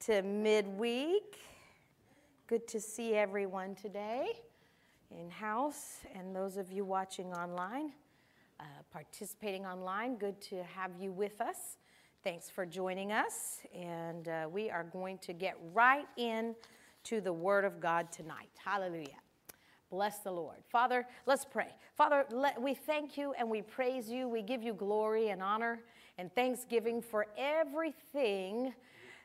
to midweek. Good to see everyone today in house and those of you watching online, uh, participating online. Good to have you with us. Thanks for joining us. And uh, we are going to get right in to the Word of God tonight. Hallelujah. Bless the Lord. Father, let's pray. Father, let, we thank you and we praise you. We give you glory and honor and thanksgiving for everything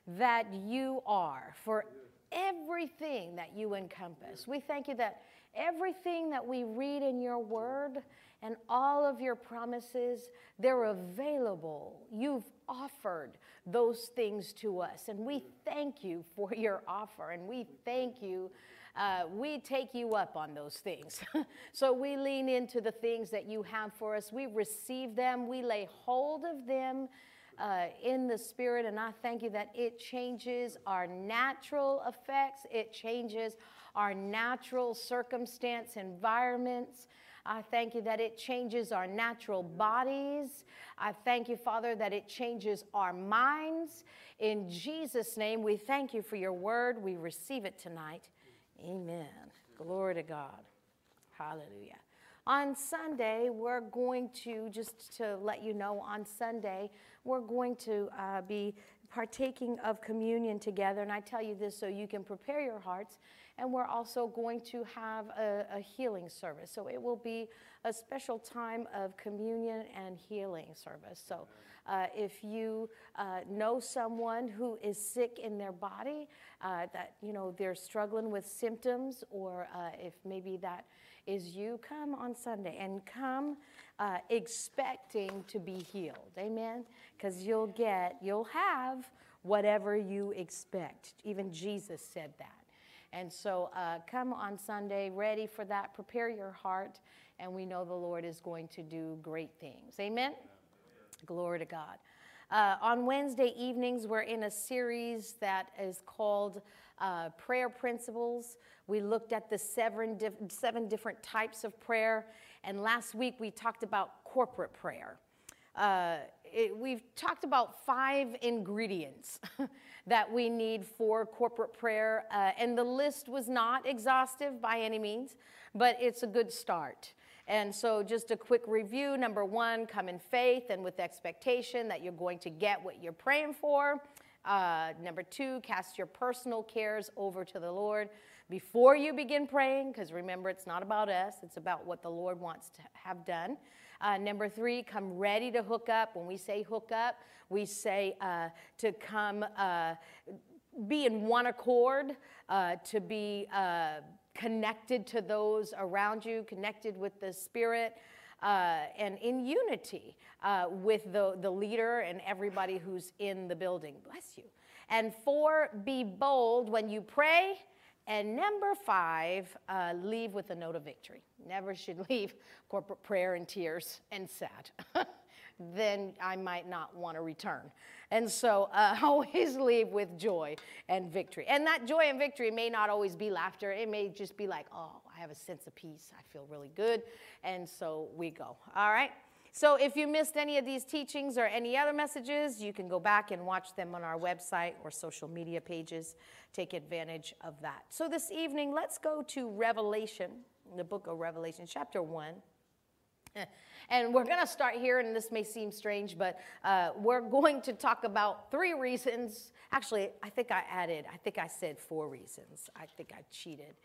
that you are, for everything that you encompass. We thank you that everything that we read in your word and all of your promises, they're available. You've offered those things to us, and we thank you for your offer, and we thank you. Uh, we take you up on those things. so we lean into the things that you have for us. We receive them, we lay hold of them uh, in the spirit. And I thank you that it changes our natural effects, it changes our natural circumstance, environments. I thank you that it changes our natural bodies. I thank you, Father, that it changes our minds. In Jesus' name, we thank you for your word. We receive it tonight. Amen. Glory to God. Hallelujah. On Sunday, we're going to, just to let you know, on Sunday, we're going to uh, be partaking of communion together. And I tell you this so you can prepare your hearts. And we're also going to have a, a healing service. So it will be a special time of communion and healing service. So uh, if you uh, know someone who is sick in their body, uh, that you know they're struggling with symptoms, or uh, if maybe that is you, come on Sunday and come uh, expecting to be healed. Amen? Because you'll get, you'll have whatever you expect. Even Jesus said that. And so uh, come on Sunday ready for that. Prepare your heart, and we know the Lord is going to do great things. Amen? Glory to God. Uh, on Wednesday evenings, we're in a series that is called uh, Prayer Principles. We looked at the seven, seven different types of prayer, and last week we talked about corporate prayer. Uh, it, we've talked about five ingredients that we need for corporate prayer, uh, and the list was not exhaustive by any means, but it's a good start. And so, just a quick review number one, come in faith and with expectation that you're going to get what you're praying for. Uh, number two, cast your personal cares over to the Lord before you begin praying, because remember, it's not about us, it's about what the Lord wants to have done. Uh, number three, come ready to hook up. When we say hook up, we say uh, to come uh, be in one accord, uh, to be uh, connected to those around you, connected with the Spirit. Uh, and in unity uh, with the, the leader and everybody who's in the building. Bless you. And four, be bold when you pray. And number five, uh, leave with a note of victory. Never should leave corporate prayer in tears and sad. then I might not want to return. And so uh, always leave with joy and victory. And that joy and victory may not always be laughter, it may just be like, oh, I have a sense of peace. I feel really good. And so we go. All right? So if you missed any of these teachings or any other messages, you can go back and watch them on our website or social media pages. Take advantage of that. So this evening, let's go to Revelation, the book of Revelation, chapter 1. And we're going to start here, and this may seem strange, but uh, we're going to talk about three reasons. Actually, I think I added, I think I said four reasons. I think I cheated.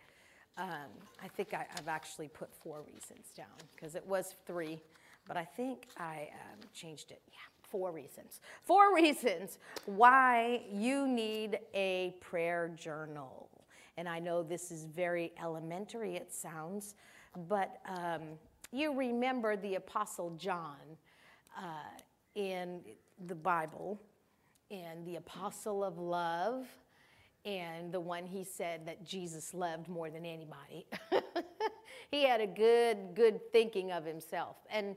Um, I think I, have actually put four reasons down because it was three, but I think I um, changed it. Yeah, four reasons. Four reasons why you need a prayer journal. And I know this is very elementary, it sounds, but um, you remember the Apostle John uh, in the Bible, and the Apostle of Love, and the one he said that Jesus loved more than anybody. he had a good, good thinking of himself. And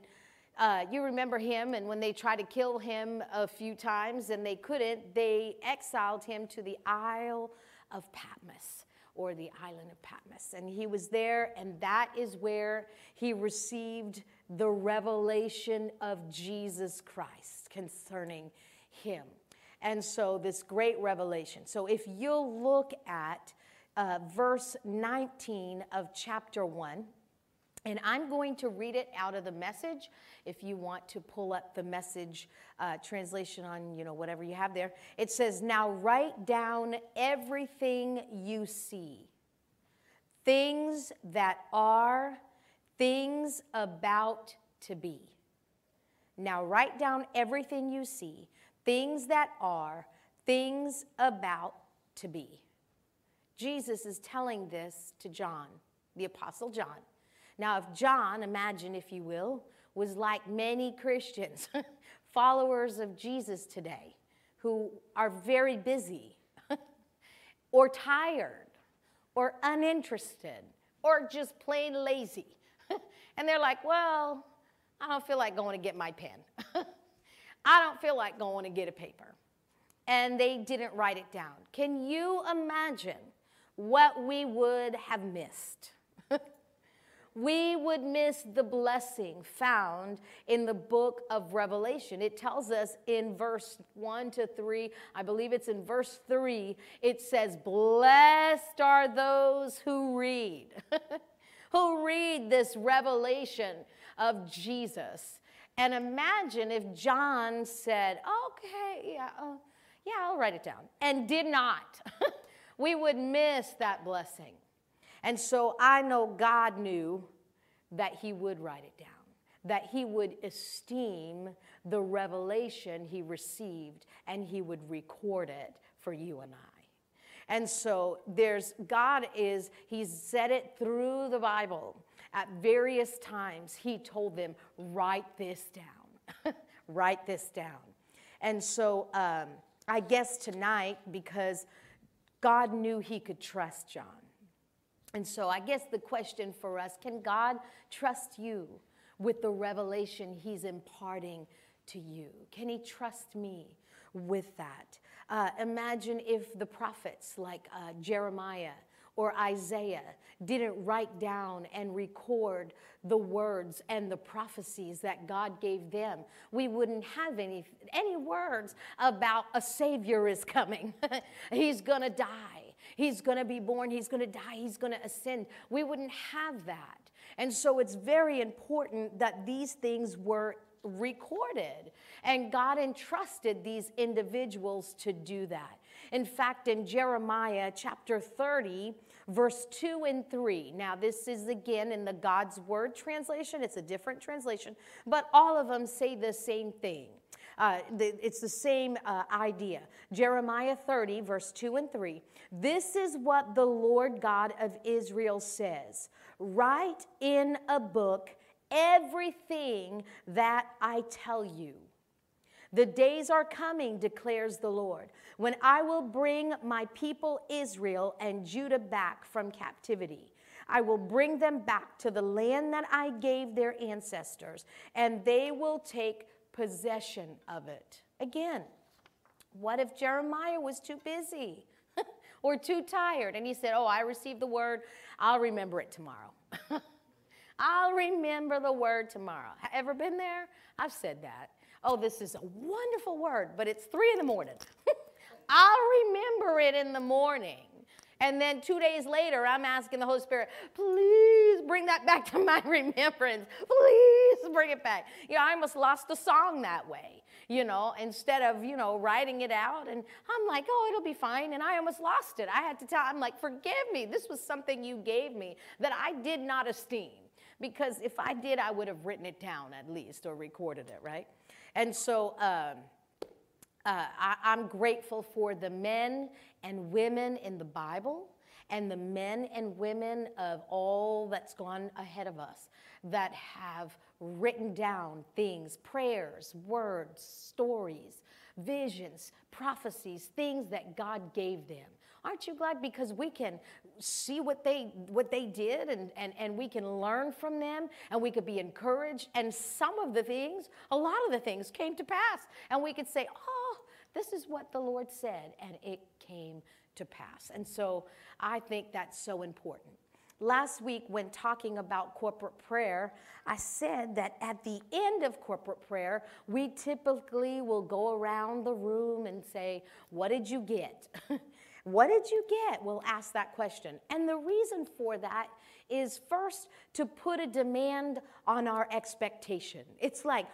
uh, you remember him, and when they tried to kill him a few times and they couldn't, they exiled him to the Isle of Patmos or the island of Patmos. And he was there, and that is where he received the revelation of Jesus Christ concerning him. And so, this great revelation. So, if you'll look at uh, verse 19 of chapter 1, and I'm going to read it out of the message. If you want to pull up the message uh, translation on, you know, whatever you have there, it says, Now write down everything you see, things that are, things about to be. Now write down everything you see, things that are, things about to be. Jesus is telling this to John, the Apostle John. Now, if John, imagine if you will, was like many Christians, followers of Jesus today, who are very busy, or tired, or uninterested, or just plain lazy, and they're like, well, I don't feel like going to get my pen. I don't feel like going to get a paper. And they didn't write it down. Can you imagine what we would have missed? we would miss the blessing found in the book of Revelation. It tells us in verse 1 to 3, I believe it's in verse 3, it says, Blessed are those who read, who read this revelation of Jesus. And imagine if John said, Okay, yeah, uh, yeah, I'll write it down, and did not. we would miss that blessing. And so I know God knew that He would write it down, that He would esteem the revelation He received, and He would record it for you and I. And so there's, God is, He's said it through the Bible. At various times, He told them, write this down, write this down. And so um, I guess tonight, because God knew He could trust John. And so I guess the question for us can God trust you with the revelation He's imparting to you? Can He trust me with that? Uh, imagine if the prophets like uh, Jeremiah or Isaiah didn't write down and record the words and the prophecies that God gave them. We wouldn't have any, any words about a Savior is coming. He's gonna die. He's gonna be born. He's gonna die. He's gonna ascend. We wouldn't have that. And so it's very important that these things were recorded. And God entrusted these individuals to do that. In fact, in Jeremiah chapter 30, verse 2 and 3. Now, this is again in the God's Word translation, it's a different translation, but all of them say the same thing. Uh, it's the same uh, idea. Jeremiah 30, verse 2 and 3. This is what the Lord God of Israel says Write in a book everything that I tell you. The days are coming, declares the Lord, when I will bring my people Israel and Judah back from captivity. I will bring them back to the land that I gave their ancestors, and they will take possession of it. Again, what if Jeremiah was too busy or too tired and he said, Oh, I received the word, I'll remember it tomorrow. I'll remember the word tomorrow. Ever been there? I've said that oh, this is a wonderful word, but it's three in the morning. I'll remember it in the morning. And then two days later, I'm asking the Holy Spirit, please bring that back to my remembrance. Please bring it back. You know, I almost lost a song that way, you know, instead of, you know, writing it out. And I'm like, oh, it'll be fine. And I almost lost it. I had to tell, I'm like, forgive me. This was something you gave me that I did not esteem. Because if I did, I would have written it down at least or recorded it, right? And so um, uh, I, I'm grateful for the men and women in the Bible and the men and women of all that's gone ahead of us that have written down things, prayers, words, stories, visions, prophecies, things that God gave them. Aren't you glad? Because we can see what they what they did and, and, and we can learn from them and we could be encouraged. And some of the things, a lot of the things came to pass. And we could say, Oh, this is what the Lord said, and it came to pass. And so I think that's so important. last week, when talking about corporate prayer, I said that at the end of corporate prayer, we typically will go around the room and say, What did you get? what did you get? We'll ask that question. And the reason for that is first to put a demand on our expectation. It's like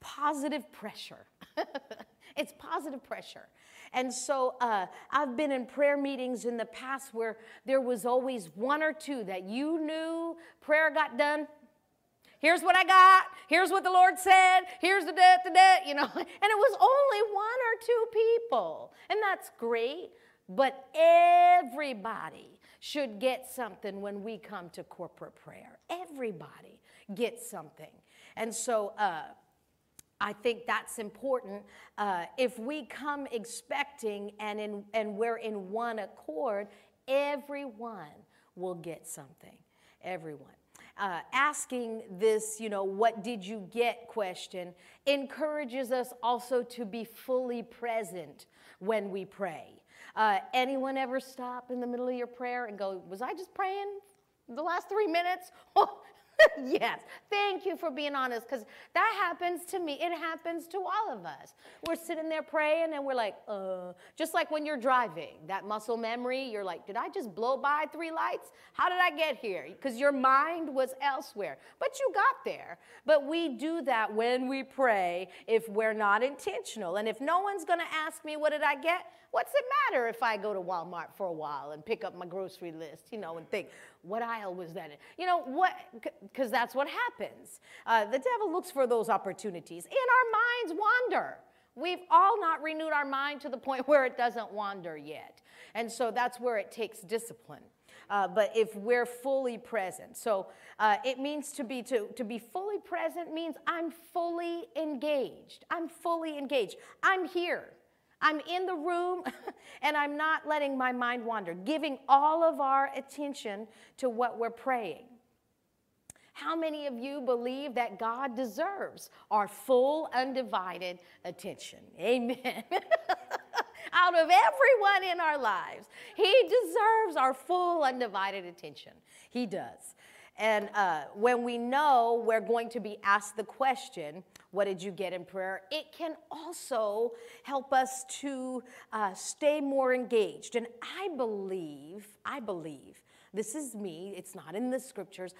positive pressure. it's positive pressure. And so uh, I've been in prayer meetings in the past where there was always one or two that you knew prayer got done. Here's what I got. Here's what the Lord said. Here's the debt, the debt, you know. And it was only one or two people. And that's great. But everybody should get something when we come to corporate prayer. Everybody gets something. And so, uh, I think that's important. Uh, if we come expecting and, in, and we're in one accord, everyone will get something. Everyone. Uh, asking this, you know, what did you get question encourages us also to be fully present when we pray. Uh, anyone ever stop in the middle of your prayer and go, Was I just praying the last three minutes? yes. Thank you for being honest because that happens to me. It happens to all of us. We're sitting there praying and we're like, uh, just like when you're driving, that muscle memory, you're like, did I just blow by three lights? How did I get here? Because your mind was elsewhere. But you got there. But we do that when we pray if we're not intentional. And if no one's going to ask me, what did I get? What's it matter if I go to Walmart for a while and pick up my grocery list, you know, and think, what aisle was that in? You know, what, because that's what happens. Uh, the devil looks for those opportunities, and our minds wander. We've all not renewed our mind to the point where it doesn't wander yet. And so that's where it takes discipline. Uh, but if we're fully present, so uh, it means to be to, to be fully present means I'm fully engaged. I'm fully engaged. I'm here. I'm in the room and I'm not letting my mind wander, giving all of our attention to what we're praying. How many of you believe that God deserves our full, undivided attention? Amen. Out of everyone in our lives, He deserves our full, undivided attention. He does. And uh, when we know we're going to be asked the question, What did you get in prayer? it can also help us to uh, stay more engaged. And I believe, I believe, this is me, it's not in the scriptures.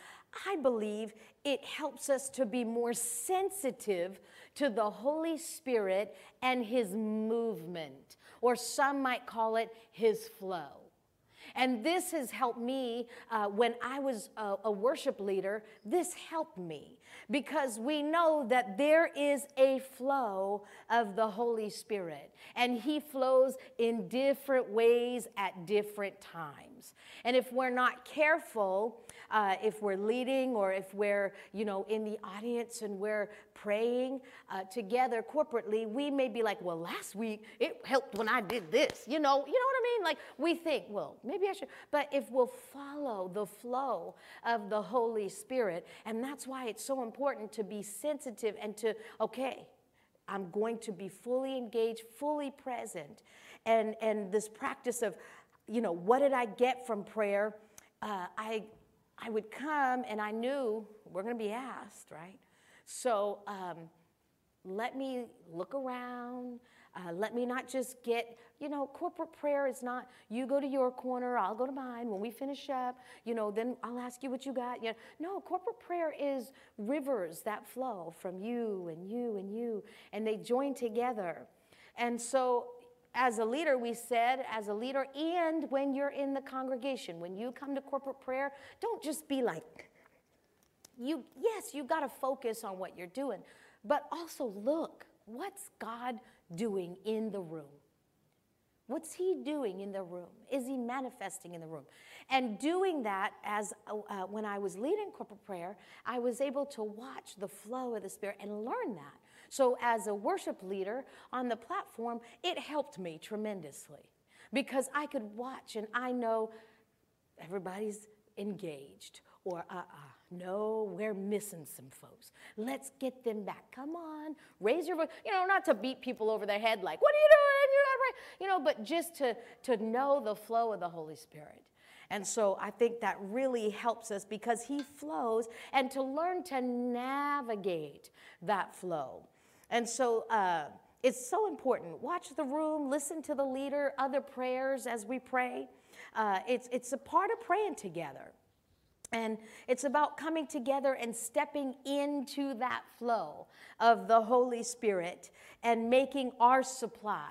I believe it helps us to be more sensitive to the Holy Spirit and His movement, or some might call it His flow. And this has helped me uh, when I was a, a worship leader. This helped me because we know that there is a flow of the Holy Spirit, and He flows in different ways at different times. And if we're not careful, uh, if we're leading or if we're, you know, in the audience and we're praying uh, together corporately, we may be like, well, last week it helped when I did this. You know, you know what I mean? Like we think, well, maybe I should. But if we'll follow the flow of the Holy Spirit, and that's why it's so important to be sensitive and to, okay, I'm going to be fully engaged, fully present. And, and this practice of, you know, what did I get from prayer? Uh, I, I would come and I knew we're going to be asked, right? So um, let me look around. Uh, let me not just get, you know, corporate prayer is not you go to your corner, I'll go to mine. When we finish up, you know, then I'll ask you what you got. You know, no, corporate prayer is rivers that flow from you and you and you, and they join together. And so as a leader, we said, as a leader, and when you're in the congregation, when you come to corporate prayer, don't just be like, you, yes, you got to focus on what you're doing, but also look, what's God doing in the room? What's he doing in the room? Is he manifesting in the room? And doing that as uh, uh when I was leading corporate prayer, I was able to watch the flow of the Spirit and learn that. So, as a worship leader on the platform, it helped me tremendously because I could watch and I know everybody's engaged or uh uh no, we're missing some folks. Let's get them back. Come on, raise your voice. You know, not to beat people over their head like, what are you doing? You're not right. You know, but just to, to know the flow of the Holy Spirit. And so I think that really helps us because he flows and to learn to navigate that flow. And so uh, it's so important. Watch the room, listen to the leader, other prayers as we pray. Uh, it's, it's a part of praying together. And it's about coming together and stepping into that flow of the Holy Spirit and making our supply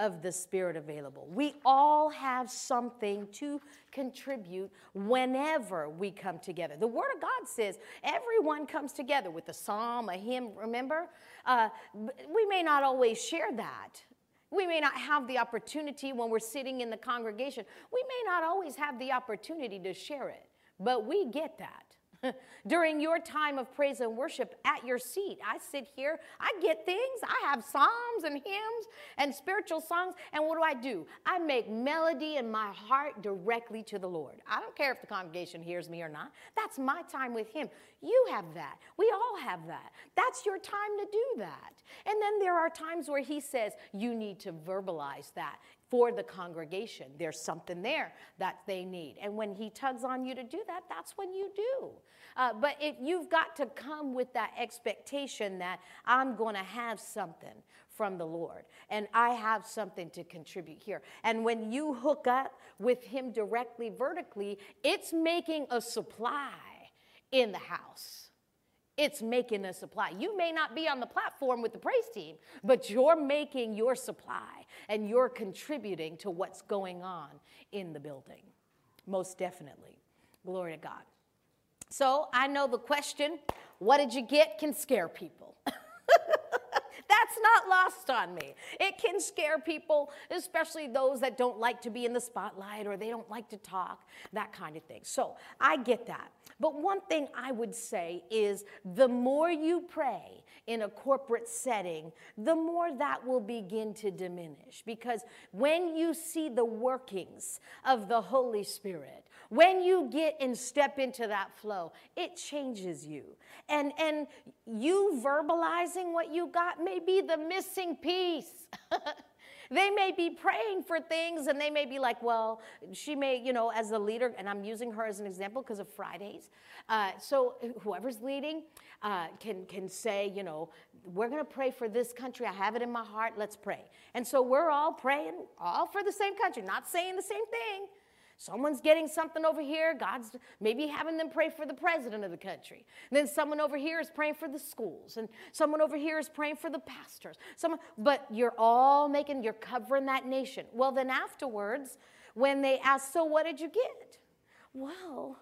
of the Spirit available. We all have something to contribute whenever we come together. The Word of God says everyone comes together with a psalm, a hymn, remember? Uh, we may not always share that. We may not have the opportunity when we're sitting in the congregation. We may not always have the opportunity to share it. But we get that. During your time of praise and worship at your seat, I sit here, I get things. I have psalms and hymns and spiritual songs. And what do I do? I make melody in my heart directly to the Lord. I don't care if the congregation hears me or not. That's my time with Him. You have that. We all have that. That's your time to do that. And then there are times where He says, you need to verbalize that for the congregation. There's something there that they need. And when he tugs on you to do that, that's when you do. Uh, but if you've got to come with that expectation that I'm going to have something from the Lord and I have something to contribute here. And when you hook up with him directly, vertically, it's making a supply in the house it's making a supply. You may not be on the platform with the praise team, but you're making your supply and you're contributing to what's going on in the building. Most definitely. Glory to God. So I know the question, what did you get, can scare people. That's not lost on me. It can scare people, especially those that don't like to be in the spotlight or they don't like to talk, that kind of thing. So I get that. But one thing I would say is the more you pray in a corporate setting, the more that will begin to diminish. Because when you see the workings of the Holy Spirit, when you get and step into that flow, it changes you. And, and you verbalizing what you got may be the missing piece. They may be praying for things and they may be like, well, she may, you know, as the leader, and I'm using her as an example because of Fridays. Uh, so whoever's leading uh, can, can say, you know, we're going to pray for this country. I have it in my heart. Let's pray. And so we're all praying, all for the same country, not saying the same thing. Someone's getting something over here. God's maybe having them pray for the president of the country. And then someone over here is praying for the schools. And someone over here is praying for the pastors. Someone, but you're all making, you're covering that nation. Well, then afterwards, when they ask, so what did you get? Well,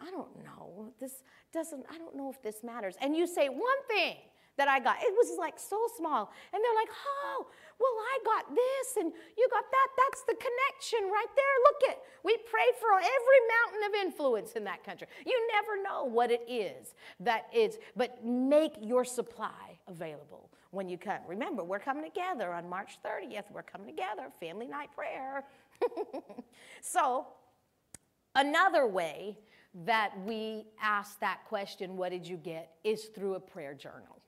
I don't know. This doesn't, I don't know if this matters. And you say one thing that I got. It was like so small. And they're like, oh, well, I got this and you got that. That's the connection right there. Look it. we pray for every mountain of influence in that country. You never know what it is that is, but make your supply available when you come. Remember, we're coming together on March 30th. We're coming together, family night prayer. so, another way that we ask that question, what did you get, is through a prayer journal.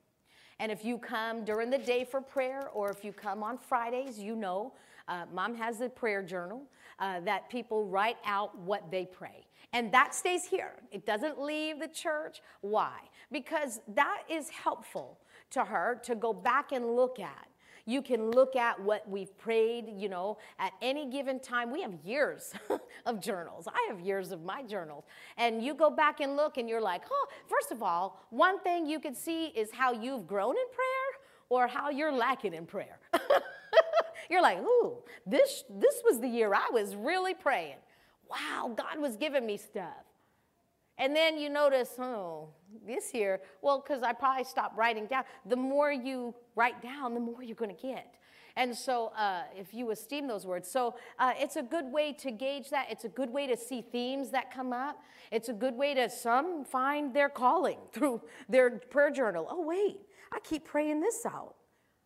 And if you come during the day for prayer or if you come on Fridays, you know uh, mom has a prayer journal uh, that people write out what they pray. And that stays here. It doesn't leave the church. Why? Because that is helpful to her to go back and look at. You can look at what we've prayed, you know, at any given time. We have years of journals. I have years of my journals. And you go back and look and you're like, oh, first of all, one thing you can see is how you've grown in prayer or how you're lacking in prayer. you're like, ooh, this, this was the year I was really praying. Wow, God was giving me stuff. And then you notice, oh, this year, well, because I probably stopped writing down. The more you write down, the more you're going to get. And so, uh, if you esteem those words, so uh, it's a good way to gauge that. It's a good way to see themes that come up. It's a good way to some find their calling through their prayer journal. Oh, wait, I keep praying this out.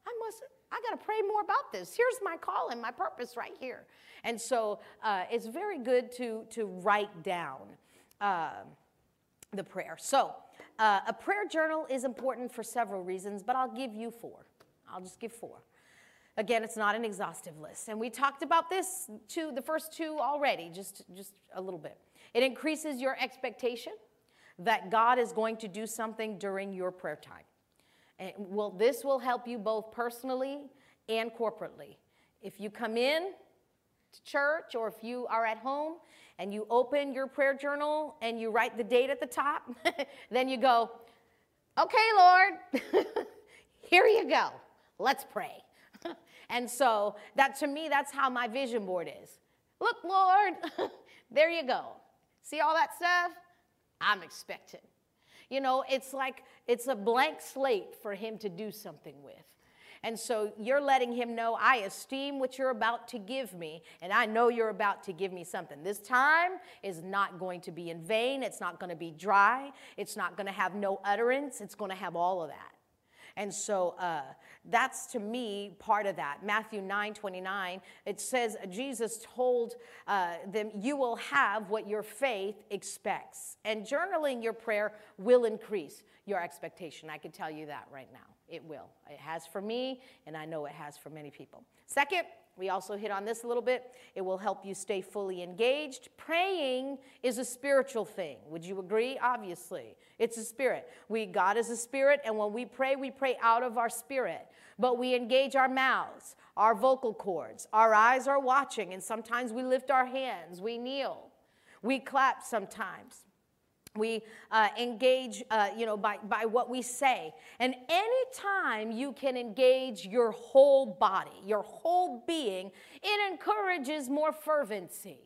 I must, I got to pray more about this. Here's my calling, my purpose right here. And so, uh, it's very good to, to write down uh, the prayer. So, uh, a prayer journal is important for several reasons, but I'll give you four. I'll just give four. Again, it's not an exhaustive list. And we talked about this to the first two already, just, just a little bit. It increases your expectation that God is going to do something during your prayer time. And will, this will help you both personally and corporately. If you come in to church or if you are at home and you open your prayer journal and you write the date at the top, then you go, okay, Lord, here you go. Let's pray. and so that to me, that's how my vision board is. Look, Lord, there you go. See all that stuff? I'm expecting. You know, it's like it's a blank slate for him to do something with. And so you're letting him know, I esteem what you're about to give me, and I know you're about to give me something. This time is not going to be in vain. It's not going to be dry. It's not going to have no utterance. It's going to have all of that. And so uh, that's to me part of that. Matthew 9 29, it says, Jesus told uh, them, You will have what your faith expects. And journaling your prayer will increase your expectation. I can tell you that right now. It will. It has for me, and I know it has for many people. Second, we also hit on this a little bit. It will help you stay fully engaged. Praying is a spiritual thing. Would you agree? Obviously, it's a spirit. We God is a spirit, and when we pray, we pray out of our spirit. But we engage our mouths, our vocal cords. Our eyes are watching, and sometimes we lift our hands, we kneel, we clap sometimes we uh, engage uh, you know by, by what we say. And anytime you can engage your whole body your whole being it encourages more fervency.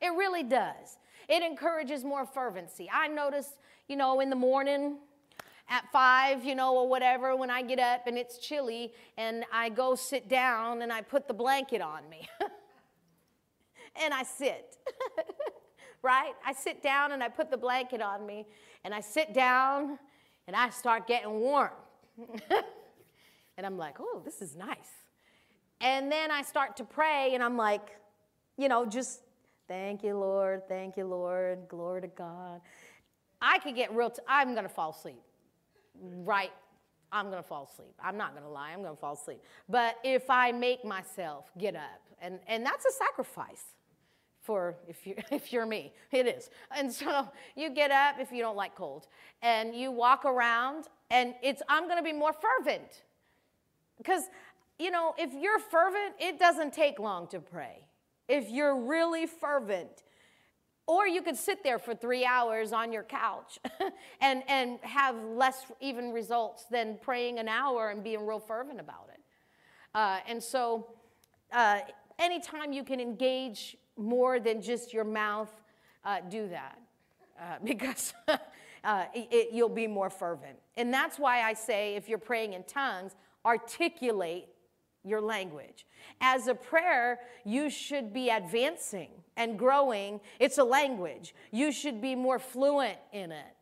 It really does. It encourages more fervency. I notice you know in the morning at five, you know, or whatever, when I get up and it's chilly and I go sit down and I put the blanket on me. And I sit. right? I sit down and I put the blanket on me and I sit down and I start getting warm. and I'm like, oh, this is nice. And then I start to pray and I'm like, you know, just thank you, Lord, thank you, Lord, glory to God. I could get real, I'm gonna fall asleep. Right, I'm gonna fall asleep. I'm not gonna lie, I'm gonna fall asleep. But if I make myself get up, and, and that's a sacrifice for if you if you're me. It is. And so you get up if you don't like cold and you walk around and it's i'm going to be more fervent. Because you know if you're fervent it doesn't take long to pray. If you're really fervent or you could sit there for three hours on your couch and, and have less even results than praying an hour and being real fervent about it. Uh, and so, uh, anytime you can engage more than just your mouth, uh, do that uh, because uh, it, you'll be more fervent. And that's why I say if you're praying in tongues, articulate your language. As a prayer, you should be advancing and growing. It's a language. You should be more fluent in it.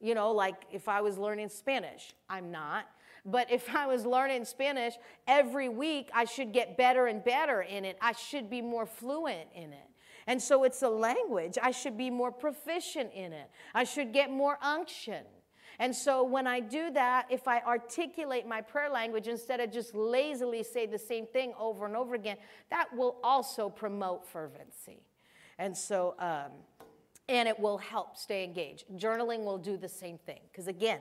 You know, like if I was learning Spanish, I'm not. But if I was learning Spanish every week, I should get better and better in it. I should be more fluent in it. And so it's a language. I should be more proficient in it. I should get more unction. And so when I do that, if I articulate my prayer language instead of just lazily say the same thing over and over again, that will also promote fervency. And so, um, and it will help stay engaged. Journaling will do the same thing. Because again,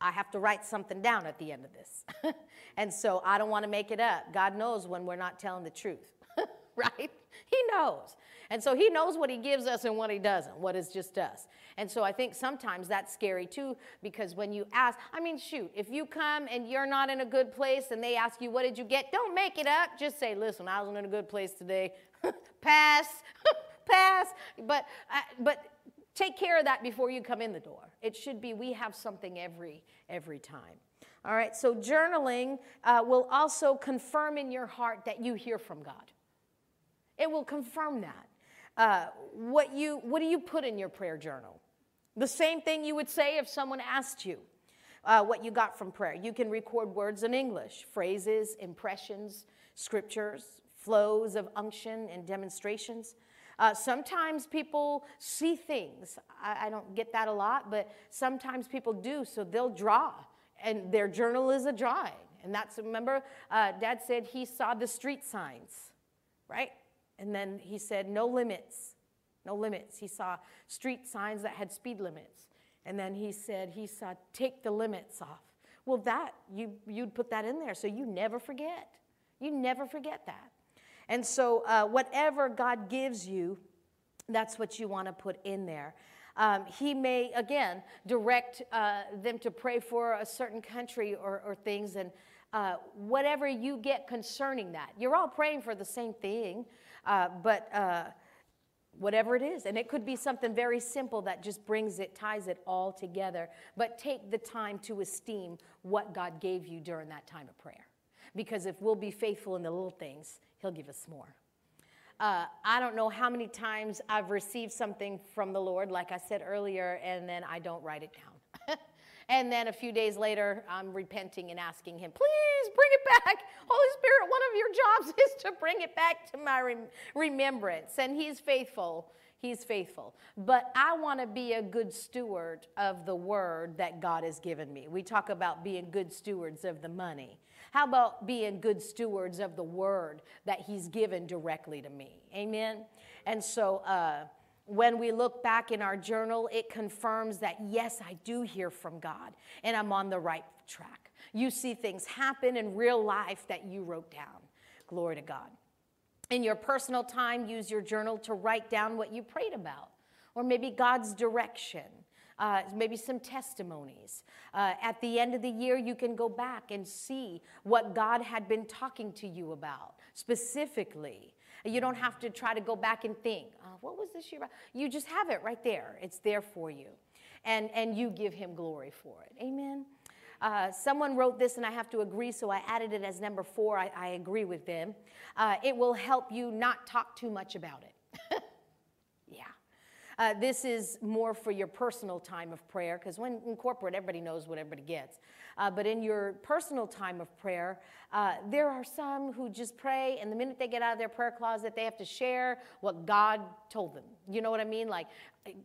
I have to write something down at the end of this. and so I don't want to make it up. God knows when we're not telling the truth, right? He knows. And so he knows what he gives us and what he doesn't, what is just us. And so I think sometimes that's scary too, because when you ask, I mean, shoot, if you come and you're not in a good place and they ask you, what did you get? Don't make it up. Just say, listen, I wasn't in a good place today. pass, pass. But, uh, but take care of that before you come in the door. It should be we have something every every time. All right. So journaling uh, will also confirm in your heart that you hear from God. It will confirm that. Uh, what you what do you put in your prayer journal? The same thing you would say if someone asked you uh, what you got from prayer. You can record words in English, phrases, impressions, scriptures, flows of unction, and demonstrations. Uh, sometimes people see things. I, I don't get that a lot, but sometimes people do. So they'll draw, and their journal is a drawing. And that's, remember, uh, dad said he saw the street signs, right? And then he said, no limits, no limits. He saw street signs that had speed limits. And then he said he saw take the limits off. Well, that, you, you'd put that in there so you never forget. You never forget that. And so, uh, whatever God gives you, that's what you want to put in there. Um, he may, again, direct uh, them to pray for a certain country or, or things, and uh, whatever you get concerning that. You're all praying for the same thing, uh, but uh, whatever it is. And it could be something very simple that just brings it, ties it all together. But take the time to esteem what God gave you during that time of prayer. Because if we'll be faithful in the little things, He'll give us more. Uh, I don't know how many times I've received something from the Lord, like I said earlier, and then I don't write it down. and then a few days later, I'm repenting and asking Him, please bring it back. Holy Spirit, one of your jobs is to bring it back to my rem- remembrance. And He's faithful. He's faithful. But I want to be a good steward of the word that God has given me. We talk about being good stewards of the money. How about being good stewards of the word that He's given directly to me? Amen. And so, uh, when we look back in our journal, it confirms that yes, I do hear from God and I'm on the right track. You see things happen in real life that you wrote down. Glory to God. In your personal time, use your journal to write down what you prayed about, or maybe God's direction uh, maybe some testimonies. Uh, at the end of the year, you can go back and see what God had been talking to you about specifically. You don't have to try to go back and think, uh, what was this year about? You just have it right there. It's there for you. And, and you give him glory for it. Amen. Uh, someone wrote this, and I have to agree, so I added it as number four. I, I agree with them. Uh, it will help you not talk too much about it. Uh, this is more for your personal time of prayer, because when in corporate, everybody knows what everybody gets. Uh, but in your personal time of prayer, uh, there are some who just pray, and the minute they get out of their prayer closet, they have to share what God told them. You know what I mean? Like,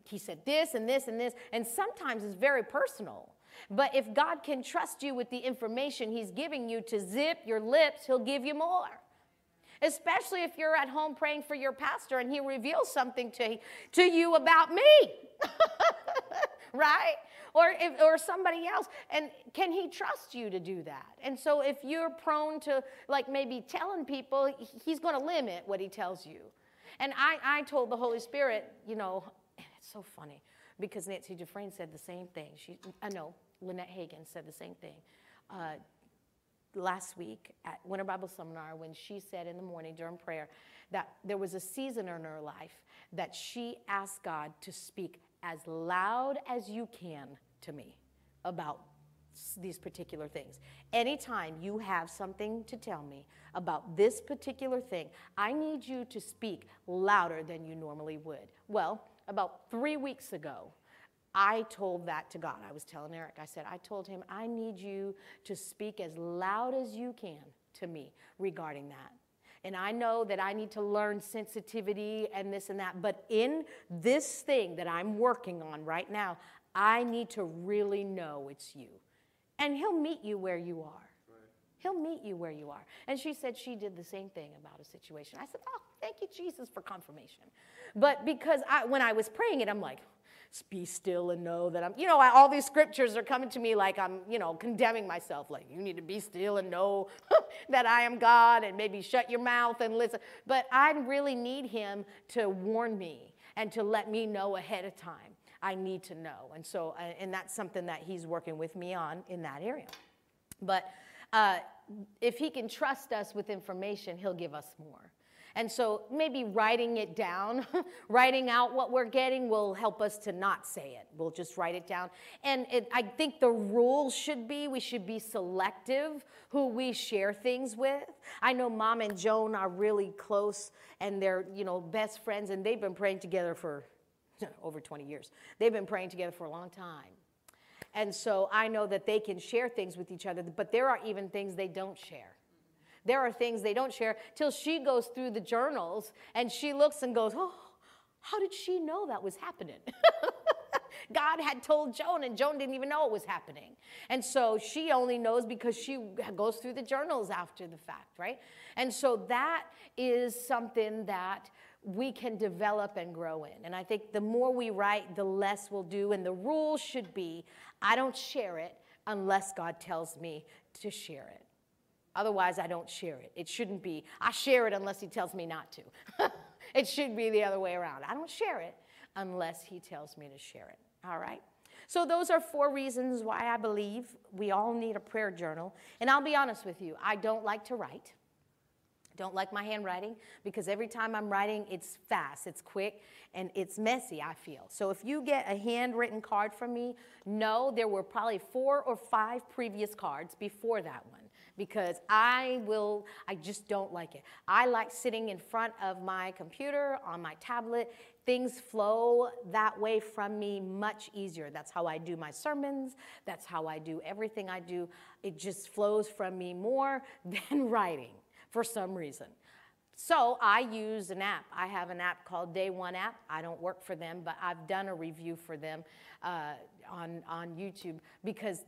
He said this and this and this, and sometimes it's very personal. But if God can trust you with the information He's giving you to zip your lips, He'll give you more especially if you're at home praying for your pastor and he reveals something to, to you about me. right? Or, if, or somebody else. And can he trust you to do that? And so if you're prone to like maybe telling people, he's going to limit what he tells you. And I, I told the Holy Spirit, you know, and it's so funny because Nancy Dufresne said the same thing. She, I know, Lynette Hagin said the same thing. Uh, last week at Winter Bible Seminar when she said in the morning during prayer that there was a season in her life that she asked God to speak as loud as you can to me about these particular things. Anytime you have something to tell me about this particular thing, I need you to speak louder than you normally would. Well, about three weeks ago, I told that to God. I was telling Eric, I said, I told him, I need you to speak as loud as you can to me regarding that. And I know that I need to learn sensitivity and this and that. But in this thing that I'm working on right now, I need to really know it's you. And He'll meet you where you are. He'll meet you where you are. And she said she did the same thing about a situation. I said, Oh, thank you, Jesus, for confirmation. But because I, when I was praying it, I'm like, be still and know that I'm, you know, all these scriptures are coming to me like I'm, you know, condemning myself. Like, you need to be still and know that I am God and maybe shut your mouth and listen. But I really need Him to warn me and to let me know ahead of time. I need to know. And so, uh, and that's something that He's working with me on in that area. But uh, if He can trust us with information, He'll give us more. And so maybe writing it down, writing out what we're getting will help us to not say it. We'll just write it down. And it, I think the rule should be we should be selective who we share things with. I know mom and Joan are really close and they're, you know, best friends and they've been praying together for over 20 years. They've been praying together for a long time. And so I know that they can share things with each other, but there are even things they don't share. There are things they don't share till she goes through the journals and she looks and goes, Oh, how did she know that was happening? God had told Joan, and Joan didn't even know it was happening. And so she only knows because she goes through the journals after the fact, right? And so that is something that we can develop and grow in. And I think the more we write, the less we'll do. And the rule should be I don't share it unless God tells me to share it. Otherwise, I don't share it. It shouldn't be, I share it unless He tells me not to. it should be the other way around. I don't share it unless He tells me to share it. All right? So, those are four reasons why I believe we all need a prayer journal. And I'll be honest with you, I don't like to write. Don't like my handwriting because every time I'm writing, it's fast, it's quick, and it's messy, I feel. So if you get a handwritten card from me, know there were probably four or five previous cards before that one because I will, I just don't like it. I like sitting in front of my computer, on my tablet. Things flow that way from me much easier. That's how I do my sermons. That's how I do everything I do. It just flows from me more than writing for some reason. So I use an app. I have an app called Day One app. I don't work for them, but I've done a review for them uh, on, on YouTube because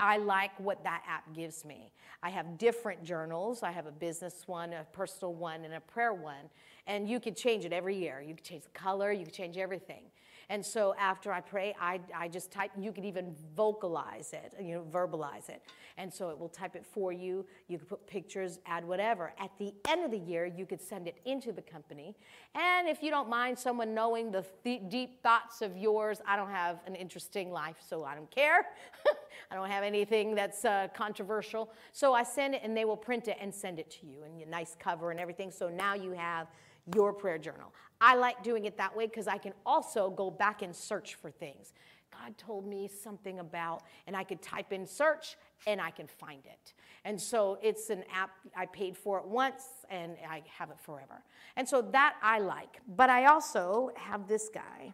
I like what that app gives me. I have different journals. I have a business one, a personal one, and a prayer one. And you can change it every year. You can change the color, you can change everything. And so after I pray, I, I just type, you could even vocalize it, you know, verbalize it. And so it will type it for you. You can put pictures, add whatever. At the end of the year, you could send it into the company. And if you don't mind someone knowing the th- deep thoughts of yours, I don't have an interesting life, so I don't care. I don't have anything that's uh, controversial. So I send it and they will print it and send it to you and a nice cover and everything. So now you have your prayer journal. I like doing it that way because I can also go back and search for things. God told me something about, and I could type in search and I can find it. And so it's an app, I paid for it once and I have it forever. And so that I like. But I also have this guy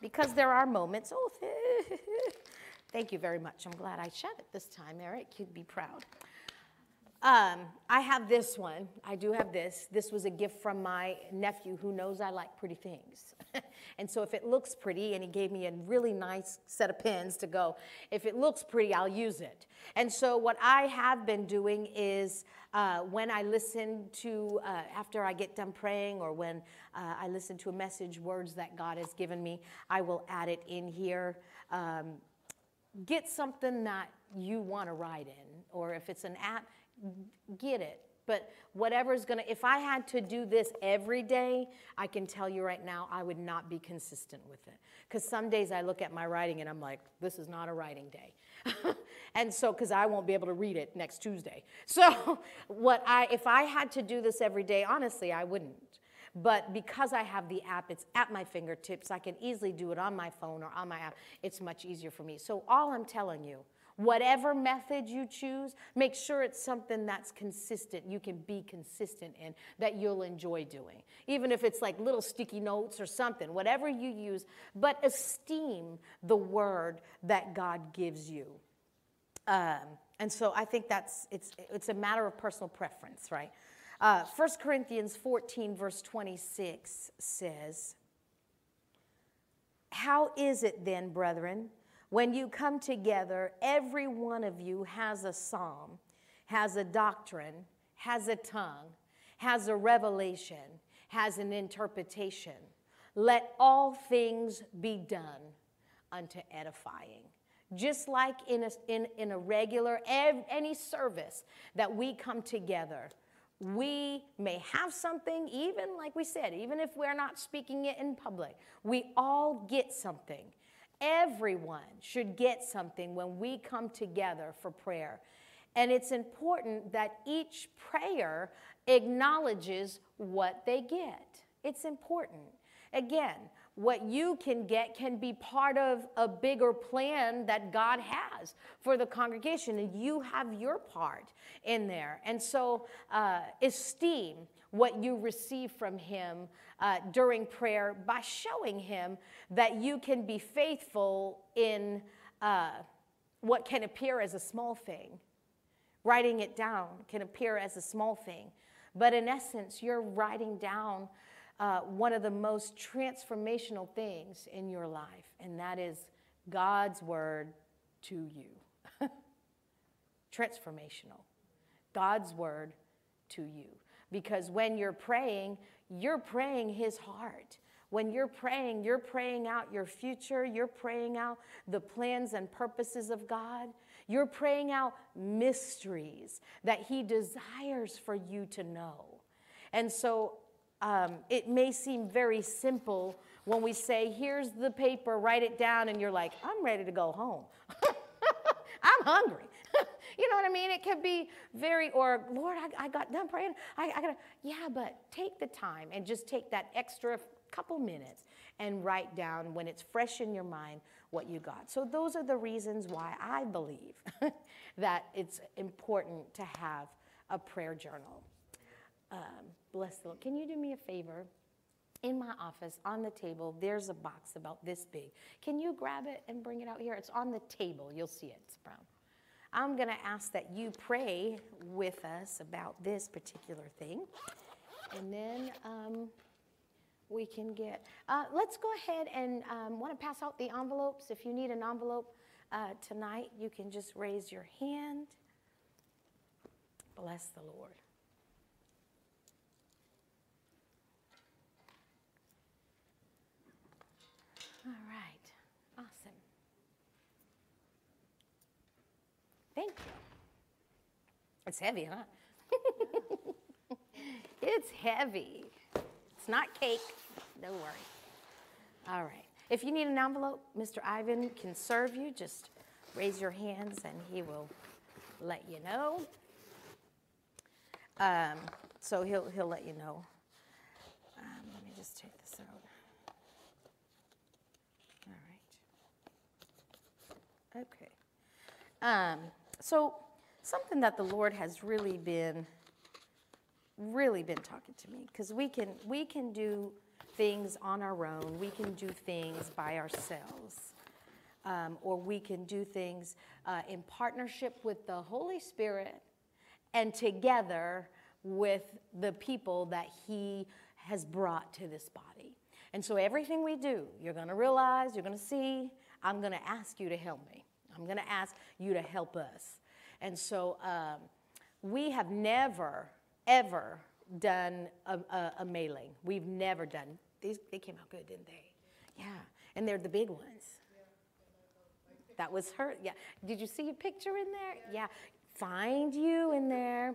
because there are moments, oh, thank you very much. I'm glad I shut it this time, Eric. You'd be proud. Um, I have this one. I do have this. This was a gift from my nephew who knows I like pretty things. and so if it looks pretty, and he gave me a really nice set of pins to go, if it looks pretty, I'll use it. And so what I have been doing is uh, when I listen to, uh, after I get done praying or when uh, I listen to a message, words that God has given me, I will add it in here. Um, get something that you want to write in, or if it's an app, get it. But whatever's gonna, if I had to do this every day, I can tell you right now, I would not be consistent with it. Because some days I look at my writing and I'm like, this is not a writing day. and so, because I won't be able to read it next Tuesday. So, what I, if I had to do this every day, honestly, I wouldn't. But because I have the app, it's at my fingertips. I can easily do it on my phone or on my app. It's much easier for me. So, all I'm telling you, Whatever method you choose, make sure it's something that's consistent, you can be consistent in, that you'll enjoy doing. Even if it's like little sticky notes or something, whatever you use, but esteem the word that God gives you. Um, and so I think that's, it's, it's a matter of personal preference, right? Uh, 1 Corinthians 14, verse 26 says, How is it then, brethren? When you come together, every one of you has a psalm, has a doctrine, has a tongue, has a revelation, has an interpretation. Let all things be done unto edifying. Just like in a, in, in a regular, any service that we come together, we may have something, even like we said, even if we're not speaking it in public, we all get something. Everyone should get something when we come together for prayer. And it's important that each prayer acknowledges what they get. It's important. Again, what you can get can be part of a bigger plan that God has for the congregation, and you have your part in there. And so, uh, esteem what you receive from Him uh, during prayer by showing Him that you can be faithful in uh, what can appear as a small thing. Writing it down can appear as a small thing, but in essence, you're writing down uh, one of the most transformational things in your life, and that is God's word to you. transformational. God's word to you. Because when you're praying, you're praying His heart. When you're praying, you're praying out your future, you're praying out the plans and purposes of God. You're praying out mysteries that He desires for you to know. And so um, it may seem very simple when we say, Here's the paper, write it down, and you're like, I'm ready to go home. I'm hungry. you know what I mean? It could be very, or Lord, I, I got done praying. I, I gotta, yeah, but take the time and just take that extra couple minutes and write down when it's fresh in your mind what you got. So, those are the reasons why I believe that it's important to have a prayer journal. Um, bless the Lord. Can you do me a favor? In my office, on the table, there's a box about this big. Can you grab it and bring it out here? It's on the table. You'll see it. It's brown. I'm going to ask that you pray with us about this particular thing. And then um, we can get, uh, let's go ahead and um, want to pass out the envelopes. If you need an envelope uh, tonight, you can just raise your hand. Bless the Lord. All right, awesome. Thank you. It's heavy, huh? it's heavy. It's not cake. Don't worry. All right. If you need an envelope, Mr. Ivan can serve you. Just raise your hands and he will let you know. Um, so he'll, he'll let you know. Um, let me just take this out. All right. Okay. Um, so something that the Lord has really been really been talking to me because we can we can do things on our own. We can do things by ourselves um, or we can do things uh, in partnership with the holy spirit and together with the people that he has brought to this body. And so everything we do you're going to realize you're going to see i'm going to ask you to help me i'm going to ask you to help us and so um, we have never ever done a, a, a, mailing. We've never done. These they came out good, didn't they? Yeah, and they're the big ones. That was her. Yeah. Did you see a picture in there? Yeah. Find you in there.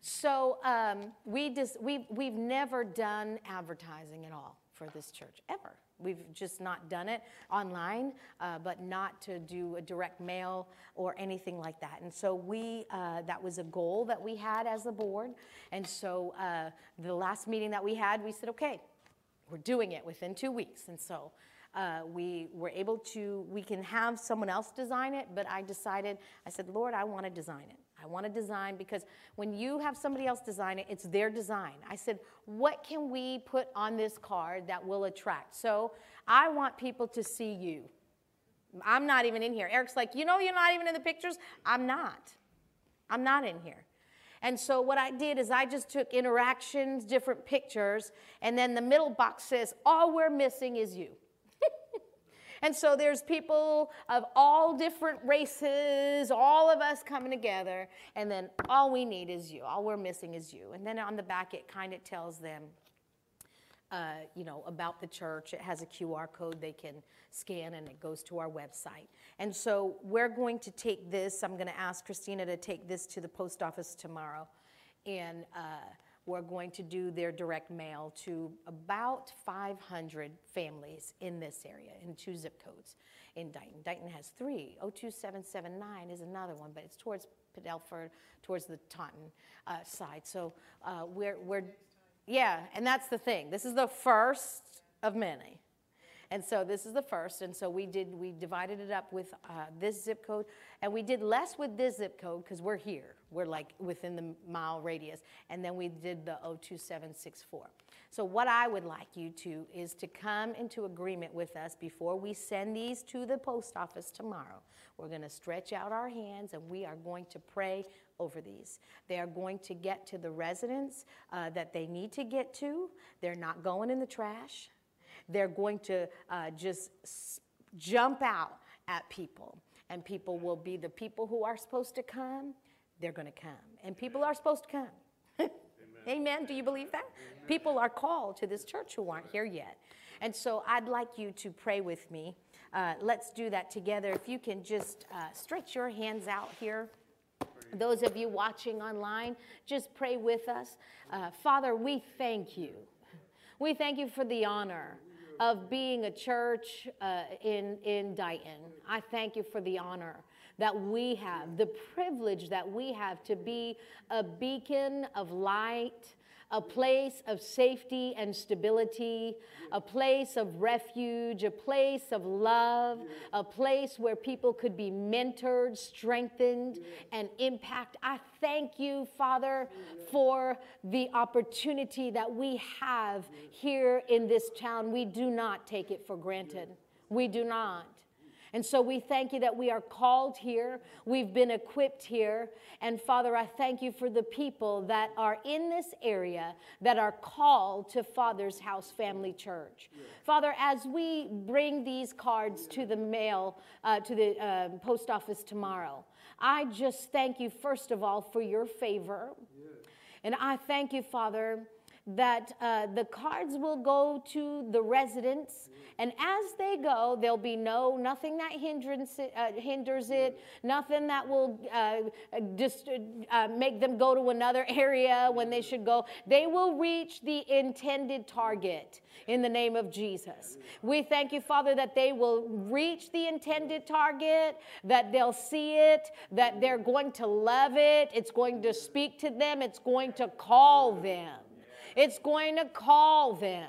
So um, we just we've we've never done advertising at all for this church ever. We've just not done it online, uh, but not to do a direct mail or anything like that. And so we, uh, that was a goal that we had as a board. And so uh, the last meeting that we had, we said, okay, we're doing it within two weeks. And so uh, we were able to, we can have someone else design it, but I decided, I said, Lord, I want to design it. I want to design because when you have somebody else design it, it's their design. I said, what can we put on this card that will attract? So I want people to see you. I'm not even in here. Eric's like, you know, you're not even in the pictures. I'm not. I'm not in here. And so what I did is I just took interactions, different pictures, and then the middle box says, all we're missing is you. And so there's people of all different races, all of us coming together, and then all we need is you. All we're missing is you. And then on the back, it kind of tells them, uh, you know, about the church. It has a QR code they can scan, and it goes to our website. And so we're going to take this. I'm going to ask Christina to take this to the post office tomorrow, and. Uh, we're going to do their direct mail to about 500 families in this area in two zip codes in Dighton. Dighton has three. 02779 is another one, but it's towards Padelford, towards the Taunton uh, side. So uh, we're, we're, yeah, and that's the thing. This is the first of many. And so this is the first. And so we did, we divided it up with uh, this zip code. And we did less with this zip code because we're here. We're like within the mile radius. And then we did the 02764. So what I would like you to is to come into agreement with us before we send these to the post office tomorrow. We're going to stretch out our hands and we are going to pray over these. They are going to get to the residents uh, that they need to get to. They're not going in the trash. They're going to uh, just jump out at people, and people will be the people who are supposed to come. They're going to come, and people are supposed to come. Amen. Amen. Do you believe that? Amen. People are called to this church who aren't here yet. And so I'd like you to pray with me. Uh, let's do that together. If you can just uh, stretch your hands out here. Those of you watching online, just pray with us. Uh, Father, we thank you. We thank you for the honor of being a church uh, in, in Dighton. I thank you for the honor that we have, the privilege that we have to be a beacon of light a place of safety and stability, a place of refuge, a place of love, a place where people could be mentored, strengthened, and impact. I thank you, Father, for the opportunity that we have here in this town. We do not take it for granted. We do not. And so we thank you that we are called here, we've been equipped here. And Father, I thank you for the people that are in this area that are called to Father's House Family Church. Father, as we bring these cards to the mail, uh, to the uh, post office tomorrow, I just thank you, first of all, for your favor. And I thank you, Father, that uh, the cards will go to the residents and as they go, there'll be no nothing that hindrance, uh, hinders it, nothing that will uh, just uh, make them go to another area when they should go. They will reach the intended target in the name of Jesus. We thank you, Father, that they will reach the intended target, that they'll see it, that they're going to love it, it's going to speak to them, it's going to call them. It's going to call them.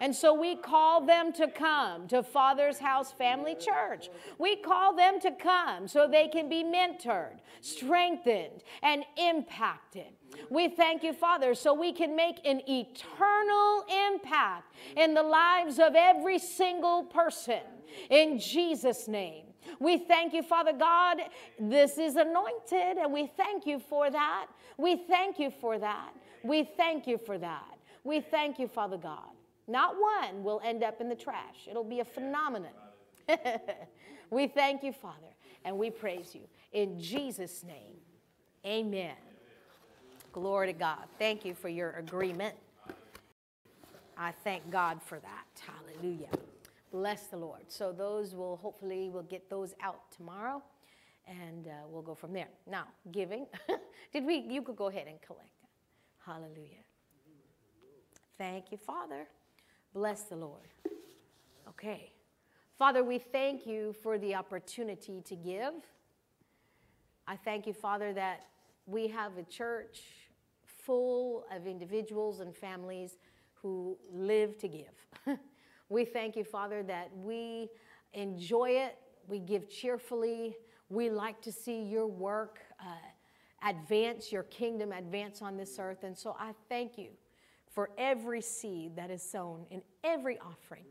And so we call them to come to Father's House Family Church. We call them to come so they can be mentored, strengthened, and impacted. We thank you, Father, so we can make an eternal impact in the lives of every single person. In Jesus' name. We thank you, Father God. This is anointed, and we thank you for that. We thank you for that. We thank you for that. We thank you, Father God. Not one will end up in the trash, it'll be a phenomenon. we thank you, Father, and we praise you. In Jesus' name, amen. Glory to God. Thank you for your agreement. I thank God for that. Hallelujah. Bless the Lord. So those will hopefully we'll get those out tomorrow, and uh, we'll go from there. Now, giving. Did we? You could go ahead and collect. Hallelujah. Thank you, Father. Bless the Lord. Okay. Father, we thank you for the opportunity to give. I thank you, Father, that we have a church full of individuals and families who live to give. we thank you, Father, that we enjoy it, we give cheerfully, we like to see your work uh, advance, your kingdom advance on this earth. And so I thank you for every seed that is sown in every offering.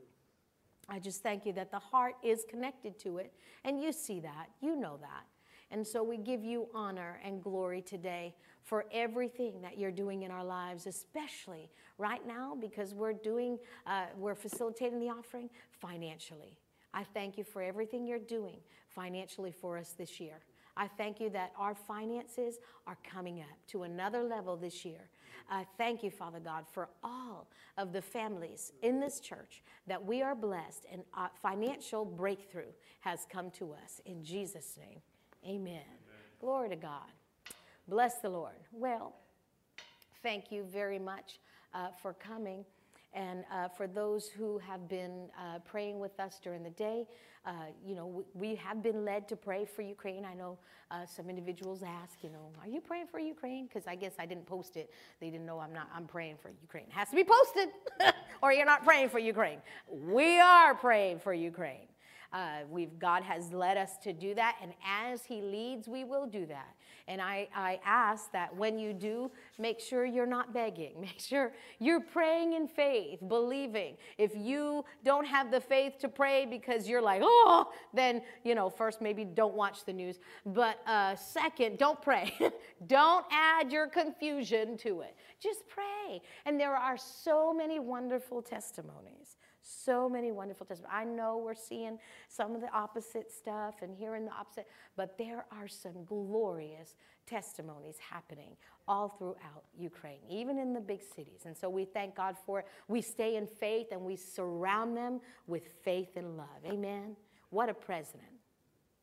I just thank you that the heart is connected to it, and you see that, you know that. And so we give you honor and glory today for everything that you're doing in our lives, especially right now because we're doing, uh, we're facilitating the offering financially. I thank you for everything you're doing financially for us this year. I thank you that our finances are coming up to another level this year. I thank you, Father God, for all of the families in this church that we are blessed and financial breakthrough has come to us. In Jesus' name, amen. amen. Glory to God. Bless the Lord. Well, thank you very much uh, for coming. And uh, for those who have been uh, praying with us during the day, uh, you know, we, we, have been led to pray for Ukraine. I know uh, some individuals ask, you know, are you praying for Ukraine? Because I guess I didn't post it. They didn't know I'm not. I'm praying for Ukraine. It has to be posted, or you're not praying for Ukraine. We are praying for Ukraine. Uh, we've, God has led us to do that, and as He leads, we will do that. And I, I ask that when you do, make sure you're not begging. Make sure you're praying in faith, believing. If you don't have the faith to pray because you're like, oh, then, you know, first, maybe don't watch the news. But uh, second, don't pray. don't add your confusion to it. Just pray. And there are so many wonderful testimonies. So many wonderful testimonies. I know we're seeing some of the opposite stuff and hearing the opposite, but there are some glorious testimonies happening all throughout Ukraine, even in the big cities. And so we thank God for it. We stay in faith and we surround them with faith and love. Amen. What a president.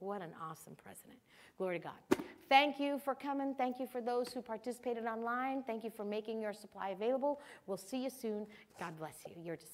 What an awesome president. Glory to God. Thank you for coming. Thank you for those who participated online. Thank you for making your supply available. We'll see you soon. God bless you. You're dismissed.